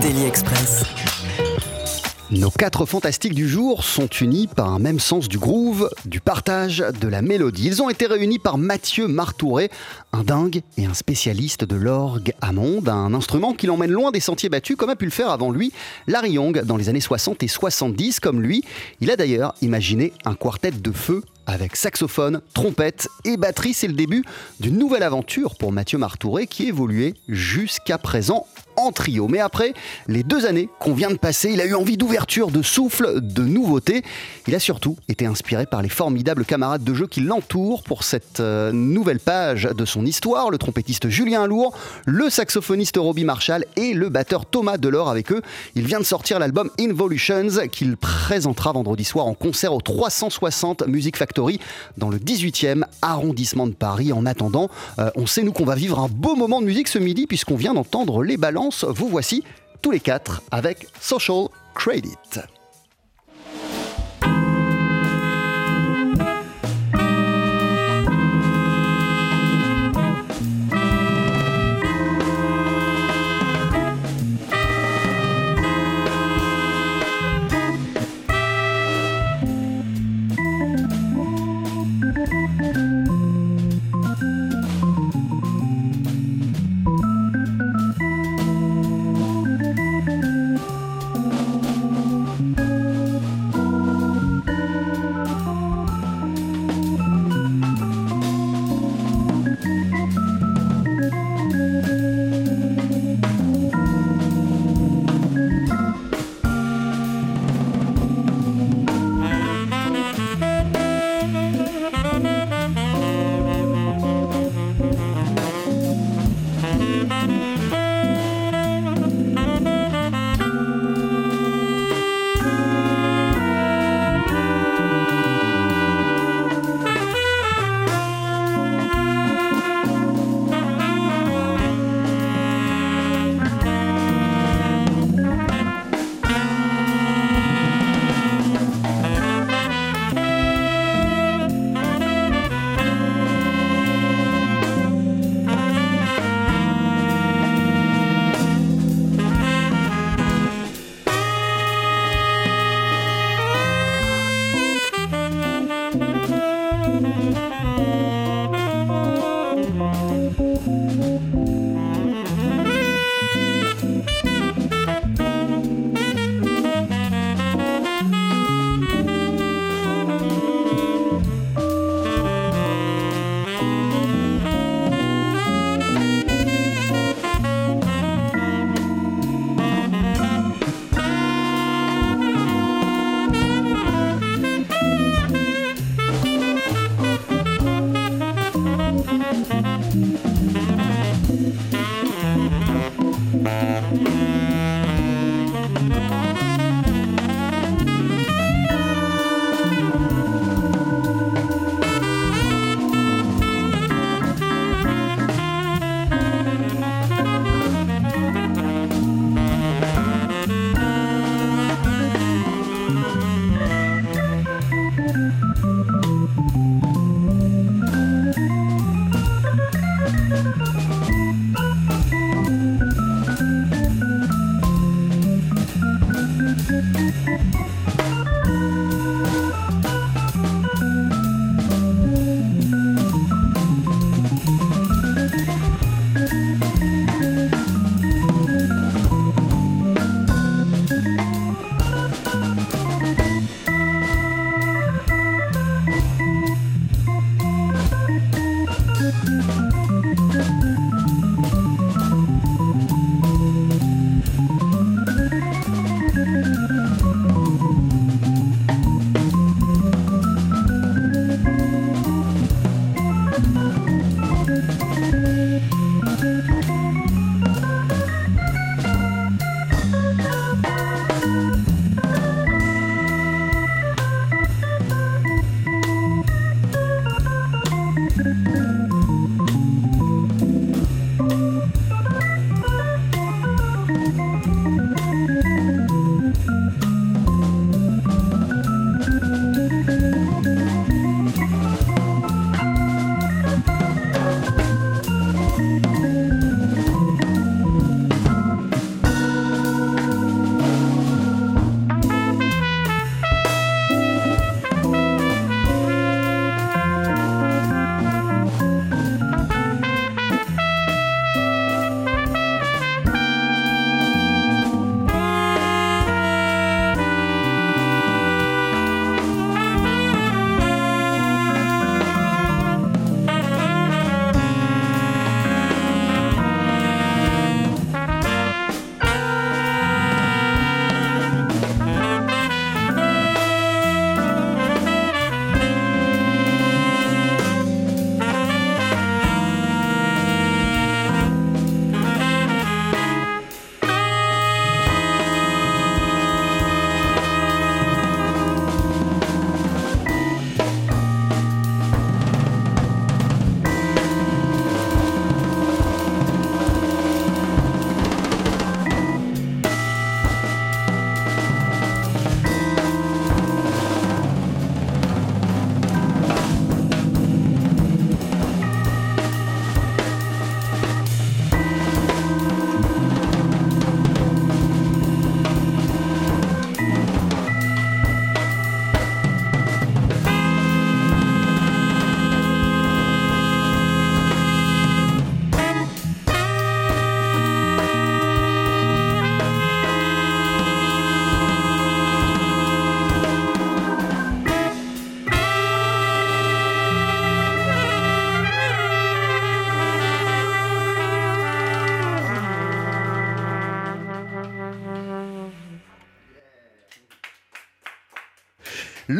Daily Express. Nos quatre fantastiques du jour sont unis par un même sens du groove, du partage, de la mélodie. Ils ont été réunis par Mathieu Martouré, un dingue et un spécialiste de l'orgue à monde, un instrument qui l'emmène loin des sentiers battus comme a pu le faire avant lui Larry Young dans les années 60 et 70. Comme lui, il a d'ailleurs imaginé un quartet de feu avec saxophone, trompette et batterie. C'est le début d'une nouvelle aventure pour Mathieu Martouré qui évoluait jusqu'à présent en trio. Mais après les deux années qu'on vient de passer, il a eu envie d'ouverture, de souffle, de nouveauté. Il a surtout été inspiré par les formidables camarades de jeu qui l'entourent pour cette euh, nouvelle page de son histoire. Le trompettiste Julien Lourd, le saxophoniste Robbie Marshall et le batteur Thomas Delors avec eux. Il vient de sortir l'album Involutions qu'il présentera vendredi soir en concert au 360 Music Factory dans le 18e arrondissement de Paris. En attendant, euh, on sait nous qu'on va vivre un beau moment de musique ce midi puisqu'on vient d'entendre les balances. Vous voici tous les quatre avec Social Credit.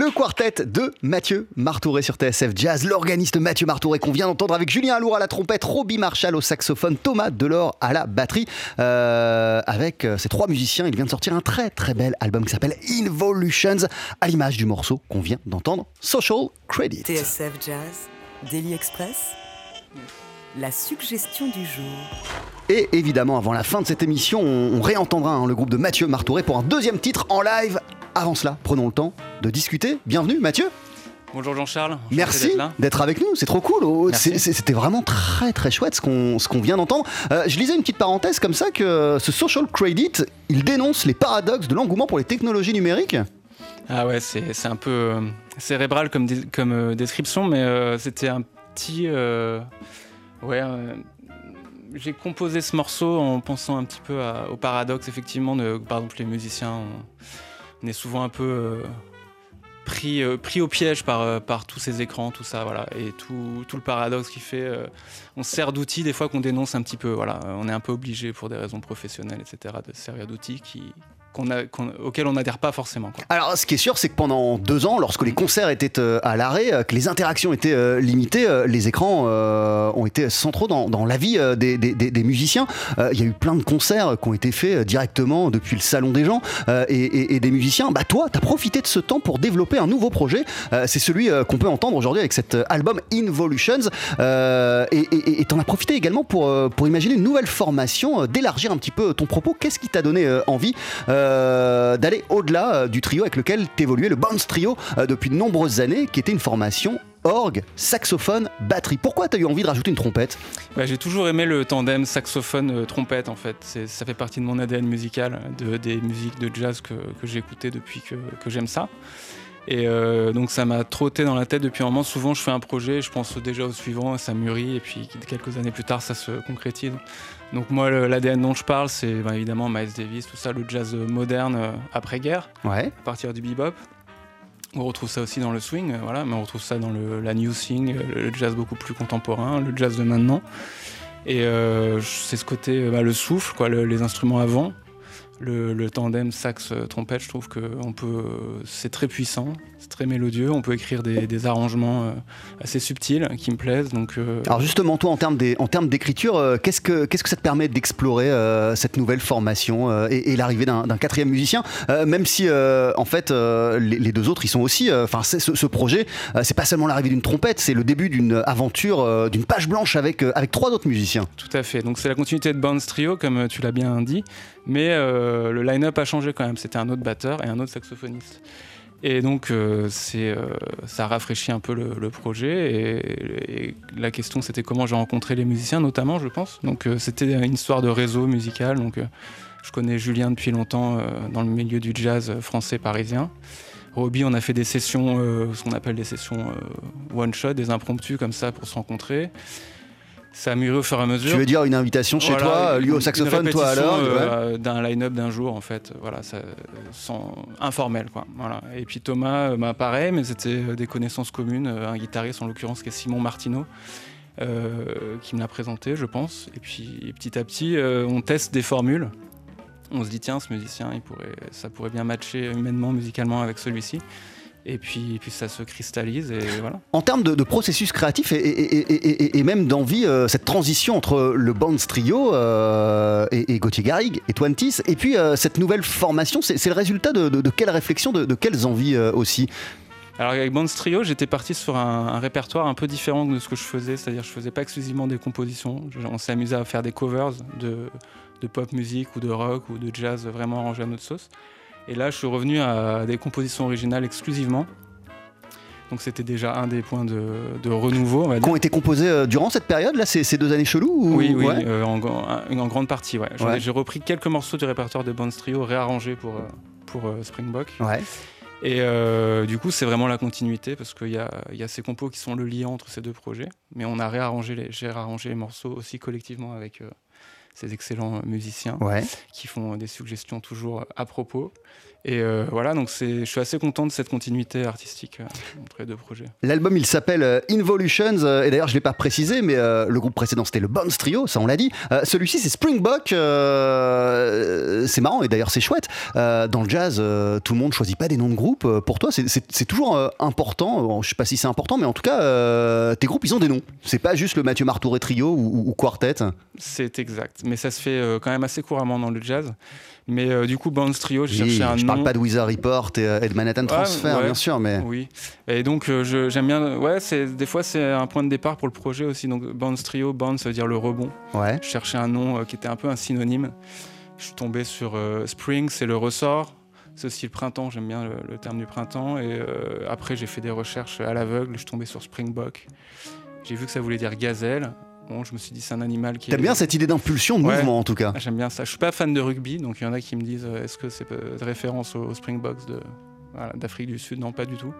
Le quartet de Mathieu Martouré sur TSF Jazz, l'organiste Mathieu Martouré qu'on vient d'entendre avec Julien Alour à la trompette, Robbie Marshall au saxophone, Thomas Delors à la batterie. Euh, avec euh, ces trois musiciens, il vient de sortir un très très bel album qui s'appelle Involutions, à l'image du morceau qu'on vient d'entendre, Social Credit. TSF Jazz, Daily Express, la suggestion du jour. Et évidemment, avant la fin de cette émission, on, réentendra hein, le groupe de Mathieu Martouré pour un deuxième titre en live. Avant cela, prenons le temps de discuter. Bienvenue Mathieu. Bonjour Jean-Charles. Merci d'être avec nous, c'est trop cool. Oh, C'était vraiment très très chouette ce qu'on qu'on vient d'entendre. Euh, je lisais une petite parenthèse comme ça que ce social credit, il dénonce les paradoxes de l'engouement pour les technologies numériques. Ah ouais, c'est un peu euh, cérébral comme, dé- comme euh, description, mais euh, c'était un petit. euh, ouais. euh, j'ai composé ce morceau en pensant un petit peu à- au paradoxe, effectivement, de, par exemple, les musiciens, on est souvent un peu euh, pris, euh, pris au piège par, euh, par tous ces écrans, tout ça, voilà. Et tout, tout le paradoxe qui fait. on se sert d'outils, des fois, qu'on dénonce un petit peu, voilà. On est un peu obligé, pour des raisons professionnelles, etc., de se servir d'outils qui, qu'on a, qu'on- auxquels on n'adhère pas forcément. Quoi. Alors, ce qui est sûr, c'est que pendant deux ans, lorsque les concerts étaient euh, à l'arrêt, euh, que les interactions étaient euh, limitées, les écrans ont été centraux dans, dans la vie des, des- des- musiciens. Il y a eu plein de concerts qui ont été faits directement depuis le salon des gens et, et- et des musiciens. Bah, toi, tu as profité de ce temps pour développer un nouveau projet. C'est celui qu'on peut entendre aujourd'hui avec cet album Involutions. Et tu en as profité également pour, pour imaginer une nouvelle formation, d'élargir un petit peu ton propos. Qu'est-ce qui t'a donné envie euh, d'aller au-delà euh, du trio avec lequel t'évoluais, le Bounce Trio, euh, depuis de nombreuses années, qui était une formation orgue, saxophone, batterie. Pourquoi t'as eu envie de rajouter une trompette? Bah, j'ai toujours aimé le tandem saxophone-trompette en fait. Ça fait partie de mon ADN musical, de, des musiques de jazz que, que j'ai depuis que, j'aime ça. Et donc ça m'a trotté dans la tête depuis un moment. Souvent je fais un projet, je pense déjà au suivant, ça mûrit et puis quelques années plus tard ça se concrétise. Donc moi l'ADN dont je parle c'est bah, évidemment Miles Davis, tout ça, le jazz moderne euh, après-guerre Ouais. à partir du bebop. On retrouve ça aussi dans le swing, euh, voilà, mais on retrouve ça dans le, la new swing, euh, le jazz beaucoup plus contemporain, le jazz de maintenant. Et euh, c'est ce côté, euh, bah, le souffle, quoi, le- les instruments avant, le, le tandem sax-trompette, je trouve que on peut, c'est très puissant, c'est très mélodieux, on peut écrire des, des arrangements euh, assez subtils qui me plaisent. Donc, euh, Alors justement, toi, en termes des- en termes d'écriture, euh, qu'est-ce que qu'est-ce que ça te permet d'explorer euh, cette nouvelle formation et, et l'arrivée d'un d'un quatrième musicien, même si en fait les, les deux autres, ils sont aussi. Enfin, ce, ce projet, c'est pas seulement l'arrivée d'une trompette, c'est le début d'une aventure, d'une page blanche avec avec trois autres musiciens. Tout à fait. Donc c'est la continuité de Bounce Trio, comme tu l'as bien dit, mais euh, le line-up a changé quand même. C'était un autre batteur et un autre saxophoniste. Et donc euh, c'est, euh, ça rafraîchit un peu le, projet. Et, la question c'était comment j'ai rencontré les musiciens, notamment, je pense. Donc euh, c'était une histoire de réseau musical. Donc euh, je connais Julien depuis longtemps dans le milieu du jazz français parisien. Robbie, on a fait des sessions, ce qu'on appelle des sessions euh, one shot, des impromptus comme ça pour se rencontrer. Ça a mûri au fur et à mesure. Tu veux dire une invitation chez Voilà, toi, lui au une saxophone, toi à l'orgue. ouais. euh, d'un line-up d'un jour en fait, voilà, ça, sans, informel quoi. Voilà. Et puis Thomas, euh, bah, pareil, mais c'était euh, des connaissances communes, euh, un guitariste en l'occurrence qui est Simon Martineau. euh, qui me l'a présenté, je pense. Et puis petit à petit, euh, on teste des formules. On se dit tiens, ce musicien, il pourrait, ça pourrait bien matcher humainement, musicalement avec celui-ci. Et puis, puis ça se cristallise et voilà. En termes de, de processus créatif et, même d'envie, euh, cette transition entre le Bounce Trio euh, et, Gauthier Garrigue et Twenties, et puis euh, cette nouvelle formation, c'est le résultat de, de- de quelles réflexions, de, quelles envies aussi? Alors avec Bounce Trio, j'étais parti sur un, un répertoire un peu différent de ce que je faisais, c'est-à-dire je faisais pas exclusivement des compositions, on s'est amusé à faire des covers de, de pop musique ou de rock ou de jazz vraiment arrangés à notre sauce. Et là, je suis revenu à des compositions originales exclusivement. Donc c'était déjà un des points de, de renouveau, qui ont été composés euh, durant cette période, là, ces, ces deux années cheloues ou- Oui, oui, ouais euh, en, grande partie, ouais. Ouais. J'ai repris quelques morceaux du répertoire de Bounce Trio réarrangés pour, euh, pour euh, Springbok. Ouais. Et euh, du coup, c'est vraiment la continuité parce qu'il y y a ces compos qui sont le lien entre ces deux projets. Mais on a réarrangé j'ai réarrangé les morceaux aussi collectivement avec, ces excellents musiciens Ouais. qui font des suggestions toujours à propos. Et euh, voilà, donc je suis assez content de cette continuité artistique euh, entre les deux projets. L'album, il s'appelle euh, Involutions, euh, et d'ailleurs, je ne l'ai pas précisé, mais le groupe précédent, c'était le Bones Trio, ça on l'a dit. Celui-ci, c'est Springbok, c'est marrant, et d'ailleurs, c'est chouette. Dans le jazz, tout le monde choisit pas des noms de groupe. Euh, Pour toi, c'est- toujours important, je sais pas si c'est important, mais en tout cas, tes groupes, ils ont des noms. C'est pas juste le Mathieu Martouré Trio ou, ou- ou Quartet. C'est exact, mais ça se fait quand même assez couramment dans le jazz. Mais euh, du coup, Bones Trio, j'ai Oui, cherché un je nom. parle pas de Wizard Report et, euh, et de Manhattan Transfer, ouais. bien sûr, mais... Oui. Et donc euh, je- j'aime bien. Ouais, des fois c'est un point de départ pour le projet aussi. Donc Bounce Trio, Bounce ça veut dire le rebond. Ouais. Je cherchais un nom euh, qui était un peu un synonyme. Je suis tombé sur Spring, c'est le ressort. C'est aussi le printemps. J'aime bien le, le terme du printemps. Et après j'ai fait des recherches à l'aveugle. Je suis tombé sur Springbok. J'ai vu que ça voulait dire gazelle. Bon, je me suis dit c'est un animal qui. T'aimes est- bien cette idée d'impulsion, de Ouais. mouvement en tout cas? J'aime bien ça. Je suis pas fan de rugby, donc il y en a qui me disent euh, est-ce que c'est référence aux, aux Springboks de, voilà, d'Afrique du Sud? Non, pas du tout.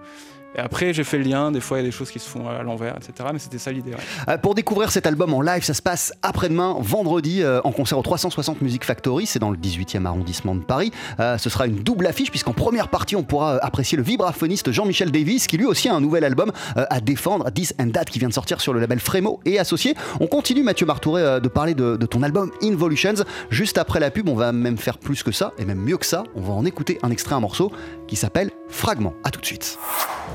Et après, j'ai fait le lien. Des fois, il y a des choses qui se font à l'envers, etc. Mais c'était ça l'idée. Euh, Pour découvrir cet album en live, ça se passe après-demain, vendredi, euh, en concert au 360 Music Factory, c'est dans le 18e arrondissement de Paris. Euh, ce sera une double affiche, puisqu'en première partie, on pourra apprécier le vibraphoniste Jean-Michel Davis, qui lui aussi a un nouvel album à défendre, This and That, qui vient de sortir sur le label Frémo et associé. On continue, Mathieu Martouré, euh, de parler de, de ton album Involutions. Juste après la pub, on va même faire plus que ça, et même mieux que ça, on va en écouter un extrait, un morceau qui s'appelle Fragment. À tout de suite.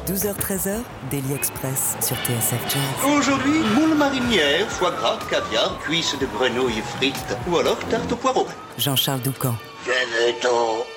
12h-13h, Daily Express sur TSF Jazz. Aujourd'hui, moule marinière, foie gras, caviar, cuisses de grenouille frites ou alors tarte au poireau. Jean-Charles Doucan. Venez-t'en Thank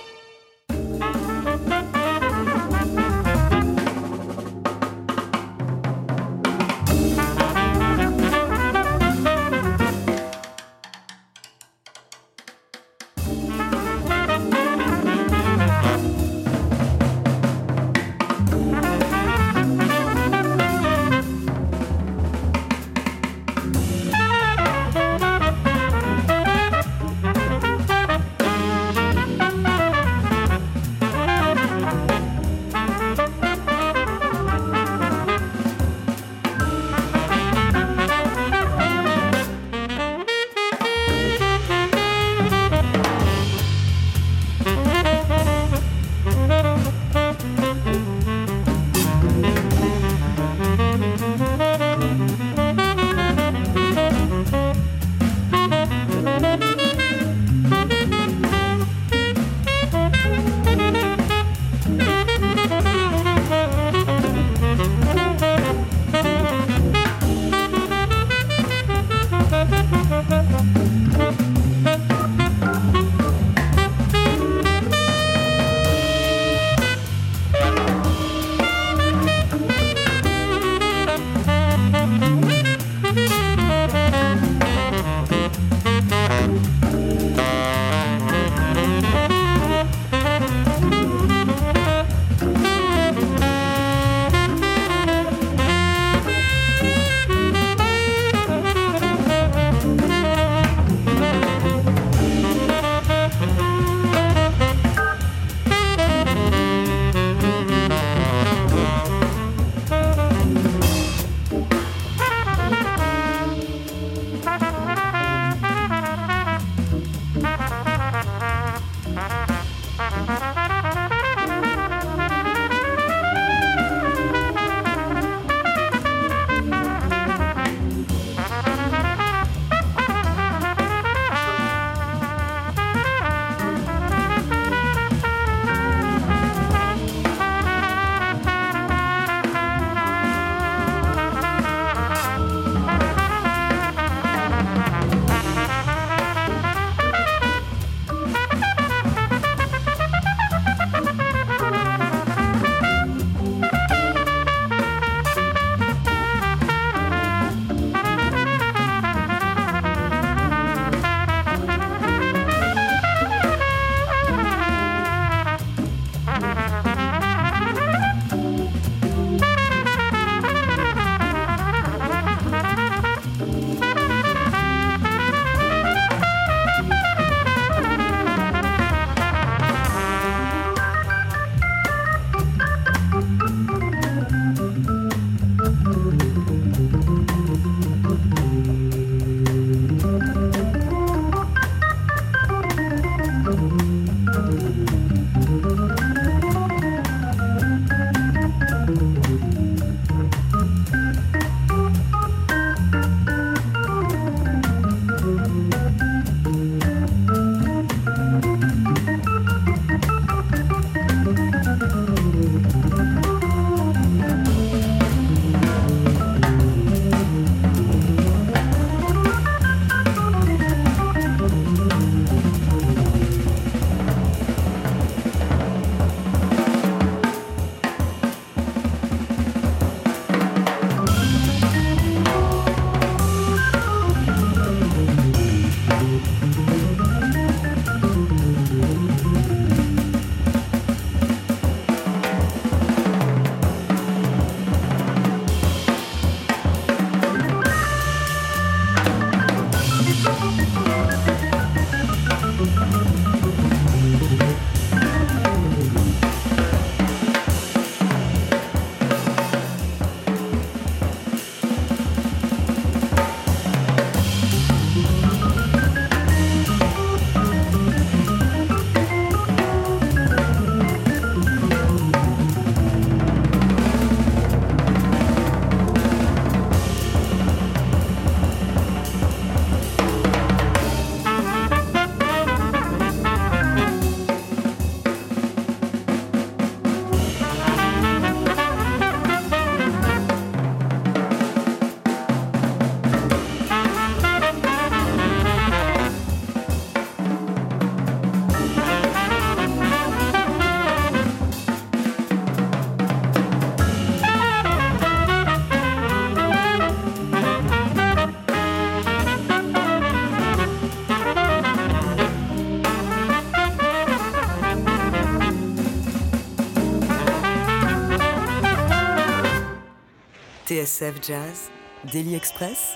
TSF Jazz, Daily Express,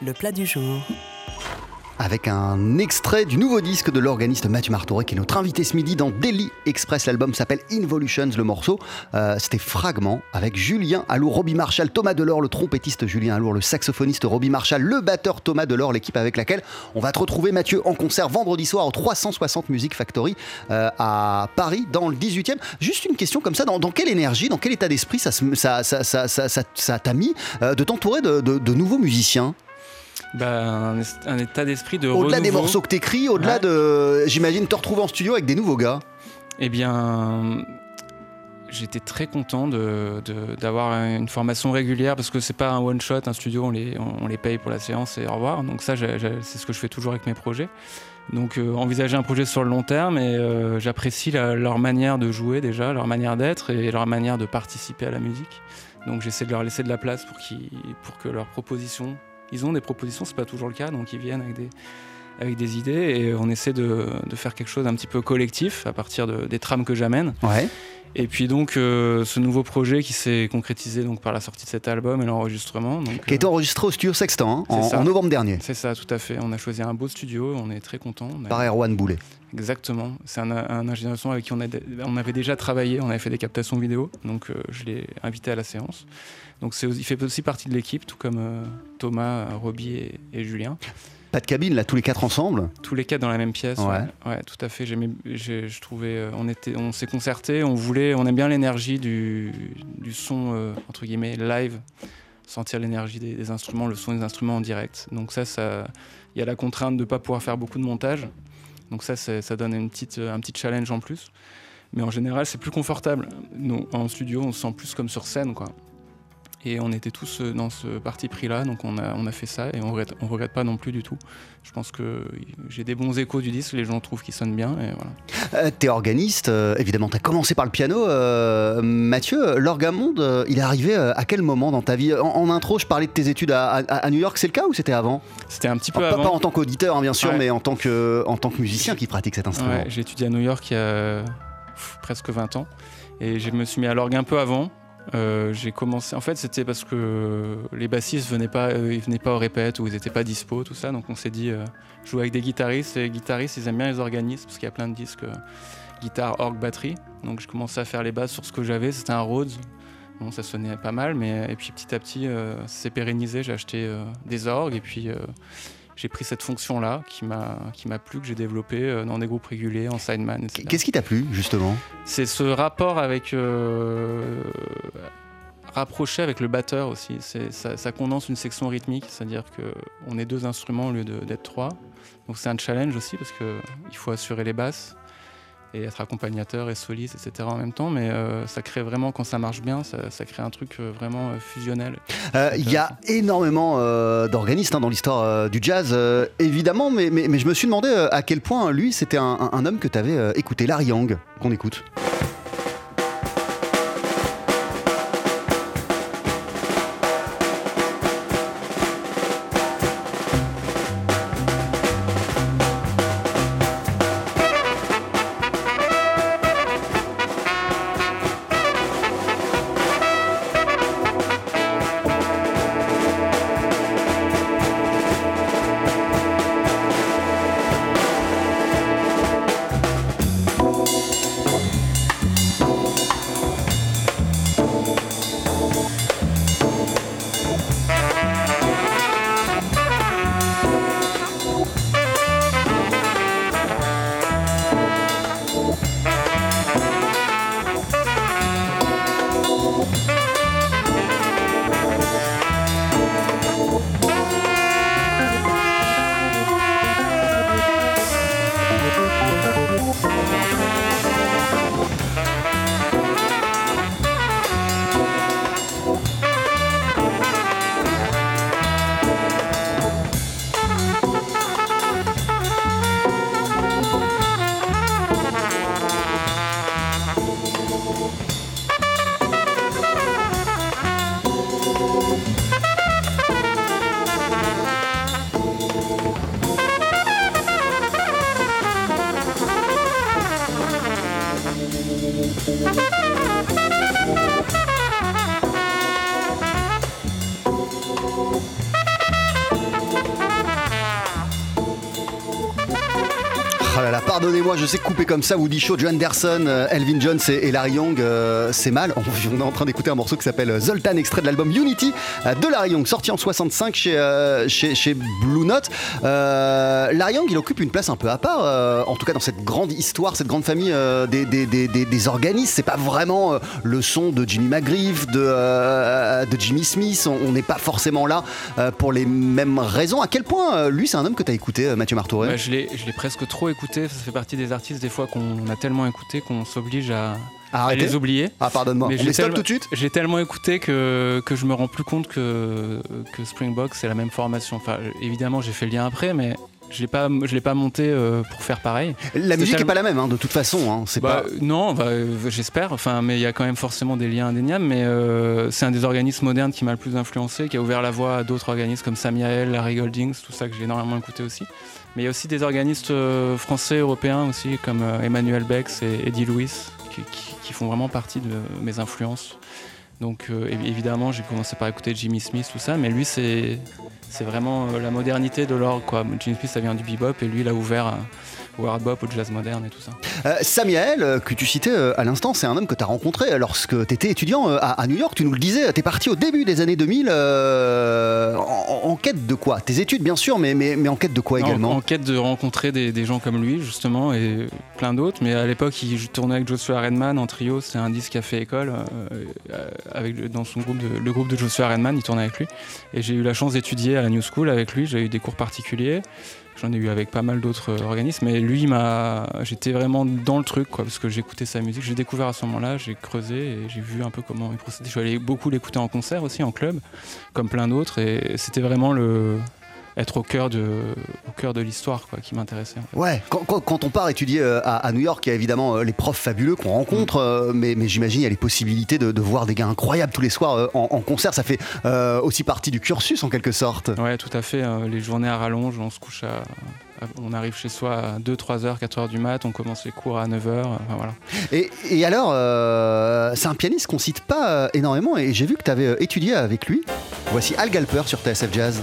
le plat du jour. Avec un extrait du nouveau disque de l'organiste Mathieu Martouré qui est notre invité ce midi dans Daily Express. L'album s'appelle Involutions, le morceau. euh, C'était Fragment avec Julien Alour, Robbie Marshall, Thomas Delors, le trompettiste Julien Alour, le saxophoniste Robbie Marshall, le batteur Thomas Delors, l'équipe avec laquelle on va te retrouver Mathieu en concert vendredi soir au 360 Music Factory euh, à Paris dans le 18e. Juste une question comme ça, dans, quelle énergie, dans quel état d'esprit ça se- ça ça- ça- ça- t'a mis euh, de t'entourer de nouveaux musiciens? Bah, un, état d'esprit de Au-delà des morceaux que t'écris, au-delà Ouais. de, j'imagine, te retrouver en studio avec des nouveaux gars. Eh bien, j'étais très content de- de- d'avoir une formation régulière parce que c'est pas un one shot, un studio, on les, on, on les paye pour la séance et au revoir. Donc ça, c'est ce que je fais toujours avec mes projets. Donc euh, envisager un projet sur le long terme et euh, j'apprécie leur manière de jouer déjà, leur manière d'être et leur manière de participer à la musique. Donc j'essaie de leur laisser de la place pour, pour que leurs propositions, ils ont des propositions, c'est pas toujours le cas, donc ils viennent avec des, idées et on essaie de, faire quelque chose un petit peu collectif à partir de- des trames que j'amène. Et puis donc euh, ce nouveau projet qui s'est concrétisé donc par la sortie de cet album et l'enregistrement. donc, Qui a été euh, enregistré au studio Sextant hein, en, novembre dernier, c'est ça, tout à fait. On a choisi un beau studio, on est très content. par Erwan Boulet. Exactement. C'est un, un ingénieur son avec qui on, a, on avait déjà travaillé, on avait fait des captations vidéo, donc euh, je l'ai invité à la séance. Donc il fait aussi partie de l'équipe, tout comme euh, Thomas, Roby et, et Julien. Pas de cabine, là, tous les quatre ensemble. Tous les quatre dans la même pièce. Ouais. Ouais, Ouais, tout à fait. J'aimais, je trouvais, euh, on était, on s'est concerté, on voulait, on aime bien l'énergie du, du son euh, entre guillemets live, sentir l'énergie des, des instruments, le son des instruments en direct. Donc ça, ça, il y a la contrainte de pas pouvoir faire beaucoup de montage. Donc ça, ça donne une petite, un petit challenge en plus. Mais en général, c'est plus confortable. Nous, en studio, on se sent plus comme sur scène, quoi. Et on était tous euh, dans ce parti pris-là, donc on a, on a fait ça et on regrette, on regrette pas non plus du tout. Je pense que j'ai des bons échos du disque, les gens trouvent qu'il sonne bien et voilà. Euh, T'es organiste, euh, évidemment, t'as commencé par le piano. euh, Mathieu, l'orgamonde, euh, il est arrivé à quel moment dans ta vie? En, en intro, je parlais de tes études à, à- à New York, c'est le cas ou c'était avant? C'était un petit peu Alors, pas, avant. pas en tant qu'auditeur, hein, bien sûr, Ouais. mais en tant que, en tant que musicien qui pratique cet instrument. Ouais, j'ai étudié à New York il y a pff, presque 20 ans et je me suis mis à l'orgue un peu avant. Euh, j'ai commencé. En fait, c'était parce que les bassistes venaient euh, venaient pas au répète ou ils étaient pas dispo, tout ça. Donc on s'est dit euh, jouer avec des guitaristes. Les guitaristes, ils aiment bien les organismes parce qu'il y a plein de disques euh, guitare, orgue, batterie. Donc je commençais à faire les bases sur ce que j'avais. C'était un Rhodes. Bon, ça sonnait pas mal, mais et puis petit à petit, ça s'est pérennisé. J'ai acheté des orgues et puis. J'ai pris cette fonction-là qui m'a plu, que j'ai développé euh, dans des groupes réguliers, en sideman, etc. Qu'est-ce qui t'a plu, justement? C'est ce rapport avec euh, rapproché avec le batteur aussi. Ça, ça condense une section rythmique, c'est-à-dire que on est deux instruments au lieu de- d'être trois. Donc c'est un challenge aussi parce que il faut assurer les basses et être accompagnateur et soliste, etc. en même temps. Mais euh, ça crée vraiment, quand ça marche bien, ça, crée un truc euh, vraiment euh, fusionnel. Il y a énormément d'organistes hein, dans l'histoire du jazz, évidemment, mais, je me suis demandé à quel point lui, c'était un homme que tu avais écouté, Larry Young, qu'on écoute. Comme ça, Woody Shaw, Joe Anderson, euh, Elvin Jones et, Larry Young, euh, c'est mal. On, est en train d'écouter un morceau qui s'appelle Zoltan, extrait de l'album Unity euh, de Larry Young, sorti en 65 chez, chez, Blue Note. Larry Young, il occupe une place un peu à part, en tout cas dans cette grande histoire, cette grande famille des, des, des, des, organismes. C'est pas vraiment le son de Jimmy McGriff, de, de Jimmy Smith. On n'est pas forcément là pour les mêmes raisons. À quel point, lui, c'est un homme que tu as écouté, Mathieu je l'ai je l'ai presque trop écouté. Ça fait partie des artistes des fois qu'on a tellement écouté qu'on s'oblige à, à les oublier. Ah, pardonne-moi. Mais On je les stoppe tout de suite J'ai tellement écouté que, que je me rends plus compte que, que Springbox c'est la même formation. Enfin, évidemment, j'ai fait le lien après, mais je l'ai pas, je l'ai pas monté euh, pour faire pareil. La musique n'est pas la même, hein, de toute façon. hein, c'est Bah, pas... euh, Non, bah, euh, j'espère. Enfin, mais il y a quand même forcément des liens indéniables. Mais euh, c'est un des organismes modernes qui m'a le plus influencé, qui a ouvert la voie à d'autres organismes comme Samiael, Larry Goldings, tout ça que j'ai énormément écouté aussi. Mais il y a aussi des organistes euh, français, européens aussi, comme euh, Emmanuel Bex et Eddie Louis, qui, font vraiment partie de mes influences. Donc euh, évi- évidemment, j'ai commencé par écouter Jimmy Smith, tout ça, mais lui, c'est vraiment la modernité de l'orgue. Jimmy Smith, ça vient du bebop, et lui, il a ouvert au hard bop, au jazz moderne et tout ça. Euh, Samuel, euh, que tu citais euh, à l'instant, c'est un homme que tu as rencontré lorsque tu étais étudiant à, à New York. Tu nous le disais, tu es parti au début des années 2000 euh, en, en quête de quoi? Tes études, bien sûr, mais, mais, mais en quête de quoi En- également? en, quête de rencontrer des, des gens comme lui, justement, et plein d'autres. Mais à l'époque, il tournait avec Joshua Redman en trio. C'est un disque qui a fait école euh, avec, dans son groupe, de- le groupe de Joshua Redman. Il tournait avec lui. Et j'ai eu la chance d'étudier à la New School avec lui. J'ai eu des cours particuliers. J'en ai eu avec pas mal d'autres organismes. Mais lui, m'a, j'étais vraiment dans le truc, quoi, parce que j'écoutais sa musique. J'ai découvert à ce moment-là, j'ai creusé et j'ai vu un peu comment il procédait. Je suis allé beaucoup l'écouter en concert aussi, en club, comme plein d'autres. Et c'était vraiment le être au cœur de, au cœur de l'histoire quoi, qui m'intéressait. Ouais, quand, quand- quand on part étudier euh, à, à New York, il y a évidemment euh, les profs fabuleux qu'on rencontre, euh, mais, mais j'imagine il y a les possibilités de, de voir des gars incroyables tous les soirs en, en concert. Ça fait aussi partie du cursus en quelque sorte. Ouais, tout à fait. les journées à rallonge, on se couche à. On arrive chez soi à 2, 3 heures, 4 heures du mat, on commence les cours à 9 heures. voilà. Et, et alors, euh, c'est un pianiste qu'on cite pas euh, énormément, et j'ai vu que tu avais étudié avec lui. Voici Al Galper sur TSF Jazz.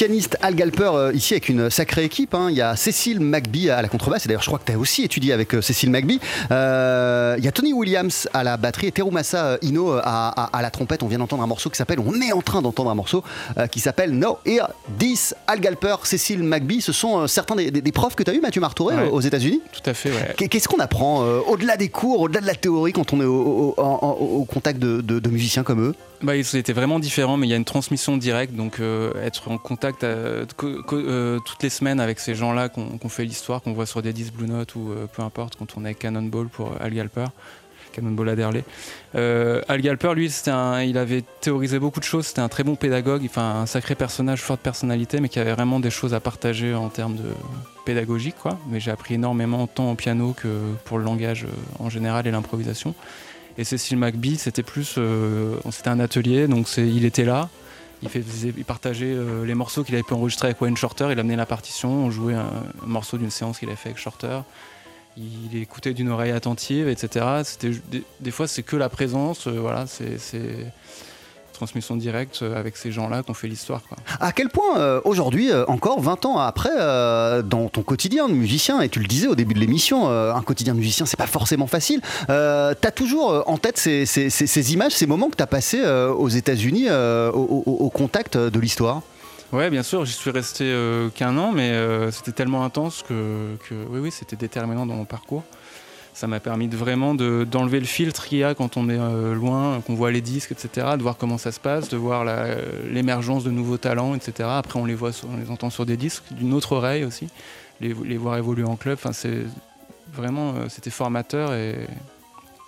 Pianiste Al Galper, euh, ici avec une sacrée équipe. hein. Il y a Cécile McBee à la contrebasse, et d'ailleurs je crois que tu as aussi étudié avec euh, Cécile McBee. Euh, il y a Tony Williams à la batterie et Terumasa Ino à, à- à la trompette. On vient d'entendre un morceau qui s'appelle, on est en train d'entendre un morceau euh, qui s'appelle No Here This. Al Galper, Cécile McBee, ce sont certains des, des- des profs que tu as eu, Mathieu Martouré, Ouais. aux États-Unis Tout à fait, ouais. Qu'est- Qu'est-ce qu'on apprend euh, au-delà des cours, au-delà de la théorie quand on est au, contact de, de- de musiciens comme eux? Bah, ils étaient vraiment différents, mais il y a une transmission directe, donc être en contact euh, euh, toutes les semaines avec ces gens-là qu'on qu'on fait l'histoire, qu'on voit sur des disques Blue Note ou euh, peu importe, quand on est avec Cannonball pour Al Galper, Cannonball Adderley. Al Galper, lui, un- il avait théorisé beaucoup de choses, c'était un très bon pédagogue, enfin un sacré personnage, forte personnalité, mais qui avait vraiment des choses à partager en termes de pédagogique, quoi. Mais j'ai appris énormément tant au piano que pour le langage en général et l'improvisation. Et Cécile McBee, c'était plus. c'était un atelier, donc il était là. Il, partageait euh, les morceaux qu'il avait pu enregistrer avec Wayne Shorter. Il amenait la partition, on jouait un, morceau d'une séance qu'il avait fait avec Shorter. Il écoutait d'une oreille attentive, etc. Des, fois, c'est que la présence. euh, voilà, c'est transmission directe euh, avec ces gens-là qu'on fait l'histoire. À quel point euh, aujourd'hui, euh, encore 20 ans après, euh, dans ton quotidien de musicien, et tu le disais au début de l'émission, un quotidien de musicien, c'est pas forcément facile. T'as toujours en tête ces, ces- ces- ces images, ces moments que t'as passés aux États-Unis au, au- au contact de l'histoire? Ouais, bien sûr, j'y suis resté euh, qu'un an, mais euh, c'était tellement intense que, que oui, oui, c'était déterminant dans mon parcours. Ça m'a permis de vraiment de- d'enlever le filtre qu'il y a quand on est euh, loin, qu'on voit les disques, etc., de voir comment ça se passe, de voir euh, l'émergence de nouveaux talents, etc. Après, on les voit, on les entend sur des disques, d'une autre oreille aussi, les, les voir évoluer en club. Enfin, c'est vraiment, euh, c'était formateur et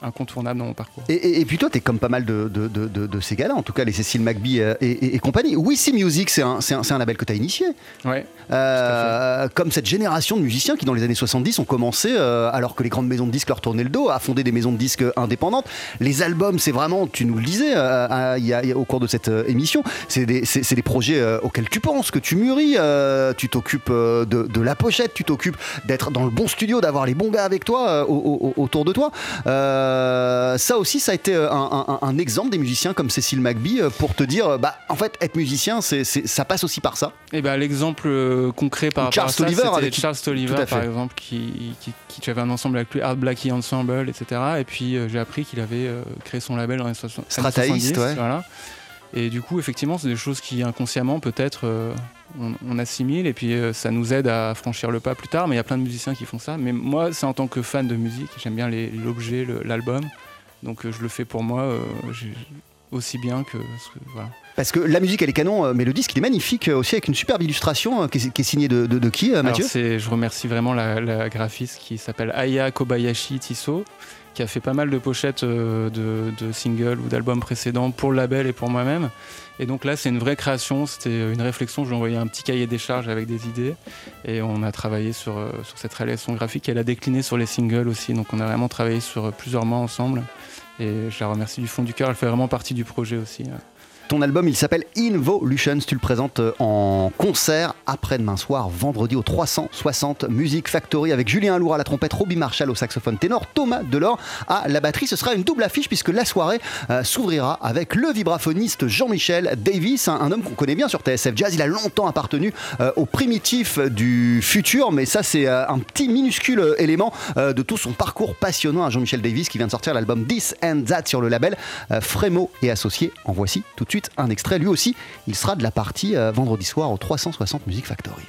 incontournable dans mon parcours. Et, et- et puis toi, t'es comme pas mal de, de, de- de- de ces gars-là, en tout cas les Cécile McBee euh, et, et- compagnie. We See Music, c'est un, label que t'as initié. Ouais. Euh, comme cette génération de musiciens qui, dans les années 70, ont commencé, euh, alors que les grandes maisons de disques leur tournaient le dos, à fonder des maisons de disques indépendantes. Les albums, c'est vraiment, tu nous le disais euh, il y a- il y a- au cours de cette émission, c'est des, projets auxquels tu penses, que tu mûris. tu t'occupes de, la pochette, tu t'occupes d'être dans le bon studio, d'avoir les bons gars avec toi, au- au- au- autour de toi. Euh, ça aussi, ça a été euh, un, un- un exemple des musiciens comme Cécile McBee euh, pour te dire, euh, bah, en fait, être musicien, c'est ça passe aussi par ça. Et ben l'exemple euh, concret par rapport Charles à ça, avec qui- Charles par exemple, qui, qui, qui j'avais un ensemble avec lui, Art Blackie Ensemble, etc. Et puis euh, j'ai appris qu'il avait euh, créé son label dans les Strataïste, 70, ouais. voilà. Et du coup, effectivement, c'est des choses qui inconsciemment peut-être euh, on, on assimile et puis euh, ça nous aide à franchir le pas plus tard. Mais il y a plein de musiciens qui font ça. Mais moi, c'est en tant que fan de musique, j'aime bien l'objet, l'album. Donc euh, je le fais pour moi euh, aussi bien que, voilà. Parce que la musique, elle est canon, mais le disque, il est magnifique aussi avec une superbe illustration qui, est, qui est signée de, de- de qui, Alors, Mathieu? Je remercie vraiment la, la graphiste qui s'appelle Aya Kobayashi Tiso, qui a fait pas mal de pochettes euh, de, singles ou d'albums précédents pour le label et pour moi-même. Et donc là, c'est une vraie création, c'était une réflexion. Je lui ai envoyé un petit cahier des charges avec des idées et on a travaillé sur, euh, sur cette réalisation graphique. Elle a décliné sur les singles aussi, donc on a vraiment travaillé sur plusieurs mois ensemble. Et je la remercie du fond du cœur, elle fait vraiment partie du projet aussi. Ton album, il s'appelle Involutions. Tu le présentes euh, en concert après-demain soir, vendredi au 360 Music Factory avec Julien Alour à la trompette, Robbie Marshall au saxophone ténor, Thomas Delors à la batterie. Ce sera une double affiche puisque la soirée euh, s'ouvrira avec le vibraphoniste Jean-Michel Davis, un, homme qu'on connaît bien sur TSF Jazz. Il a longtemps appartenu euh, au primitif du futur, mais ça, c'est euh, un petit minuscule élément de tout son parcours passionnant à Jean-Michel Davis qui vient de sortir l'album This and That sur le label Frémo et Associés. En voici tout de suite un extrait. Lui aussi, il sera de la partie euh, vendredi soir au 360 Music Factory.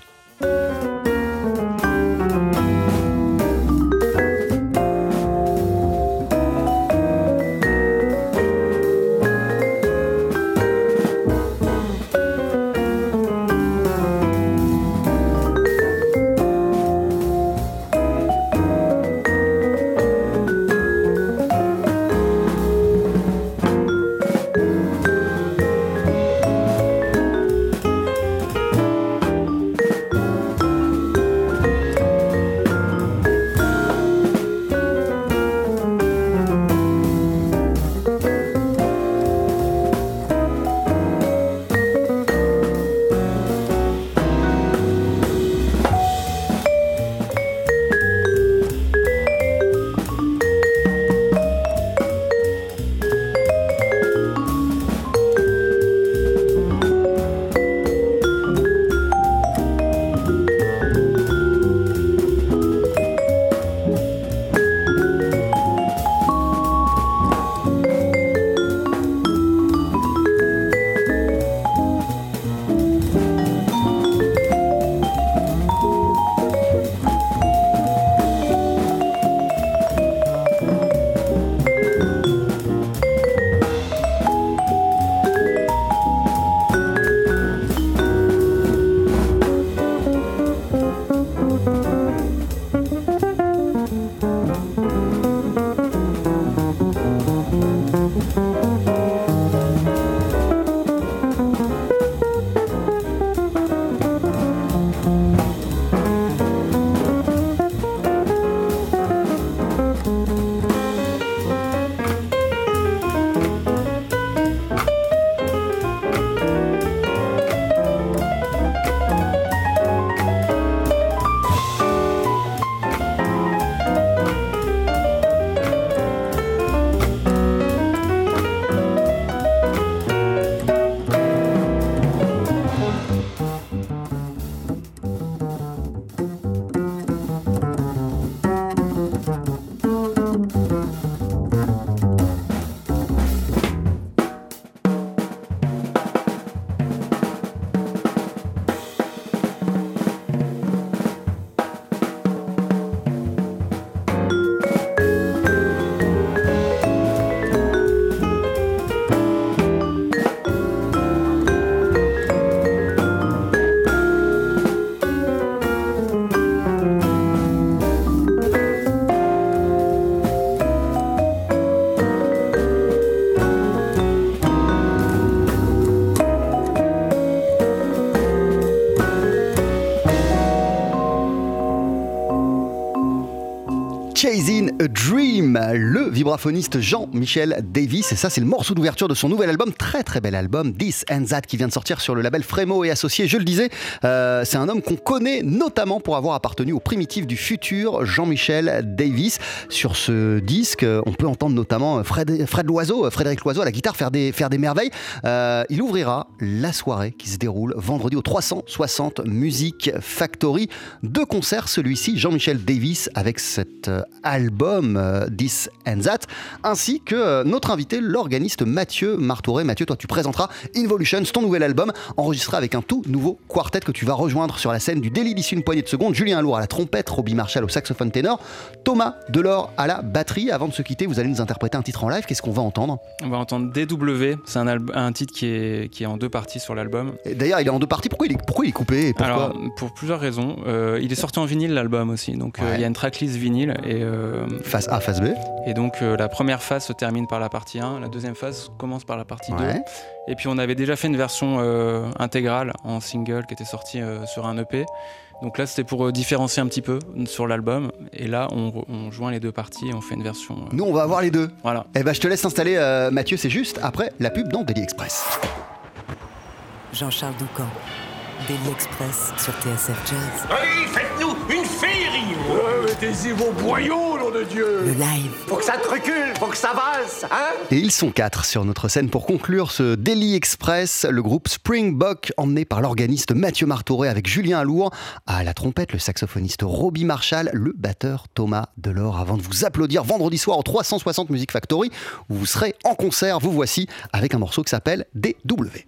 Vibraphoniste Jean-Michel Davis. Et ça, c'est le morceau d'ouverture de son nouvel album, très très bel album, This and That, qui vient de sortir sur le label Frémo et Associé. Je le disais, euh, c'est un homme qu'on connaît notamment pour avoir appartenu au primitif du futur Jean-Michel Davis. Sur ce disque, on peut entendre notamment Fred, Fred Loiseau, Frédéric Loiseau à la guitare faire des, faire des merveilles. Euh, il ouvrira la soirée qui se déroule vendredi au 360 Music Factory. Deux concerts, celui-ci, Jean-Michel Davis avec cet euh, album euh, This and That, ainsi que euh, notre invité, l'organiste Mathieu Martouré. Mathieu, toi tu présenteras Involutions, ton nouvel album, enregistré avec un tout nouveau quartet que tu vas rejoindre sur la scène du Délit d'ici une poignée de secondes. Julien Lourd à la trompette, Robbie Marshall au saxophone ténor, Thomas Delors à la batterie. Avant de se quitter, vous allez nous interpréter un titre en live. Qu'est-ce qu'on va entendre? On va entendre DW, c'est un, un, titre qui est, qui est en deux parties sur l'album. D'ailleurs, il est en deux parties. Pourquoi il est, pourquoi il est coupé? Pourquoi? Alors, pour plusieurs raisons. Euh, il est sorti en vinyle l'album aussi, donc euh, il y a une tracklist vinyle et euh, face A, face B. Et donc euh, la première phase se termine par la partie 1, la deuxième phase commence par la partie ouais. 2. Et puis on avait déjà fait une version euh, intégrale en single qui était sortie sur un EP. Donc là, c'était pour différencier un petit peu sur l'album. Et là, on, on, joint les deux parties et on fait une version. Euh... Nous, on va avoir les deux. Voilà. Eh ben, je te laisse installer, euh, Mathieu. C'est juste après la pub dans Daily Express. Jean-Charles Doucan, Daily Express sur TSF Jazz. Allez, faites-nous une ouais, Mettez-y vos boyaux, nom de Dieu Le live. Faut que ça te recule, faut que ça valse, hein Et ils sont quatre sur notre scène pour conclure ce Daily Express. Le groupe Springbok, emmené par l'organiste Mathieu Martouré avec Julien Alour, à la trompette, le saxophoniste Robbie Marshall, le batteur Thomas Delors. Avant de vous applaudir vendredi soir au 360 Music Factory, où vous serez en concert, vous voici avec un morceau qui s'appelle DW.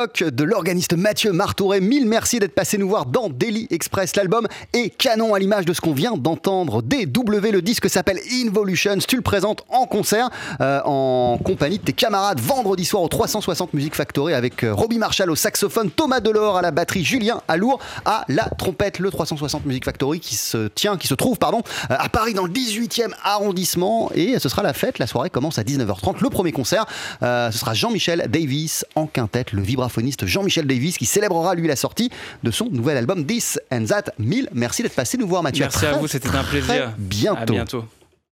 De l'organiste Mathieu Martouré. Mille merci d'être passé nous voir dans Daily Express. L'album est canon à l'image de ce qu'on vient d'entendre. DW, le disque s'appelle Involutions. Tu le présentes en concert euh, en compagnie de tes camarades vendredi soir au 360 Music Factory avec euh, Robbie Marshall au saxophone, Thomas Delors à la batterie, Julien Alour à la trompette. Le 360 Music Factory qui se tient, qui se trouve pardon, euh, à Paris dans le 18e arrondissement et ce sera la fête. La soirée commence à 19h30. Le premier concert, ce sera Jean-Michel Davis en quintette, le Jean-Michel Davis qui célébrera lui la sortie de son nouvel album This and That 1000. Merci d'être passé nous voir Mathieu. Merci à, vous, c'était un plaisir. Bientôt. À bientôt.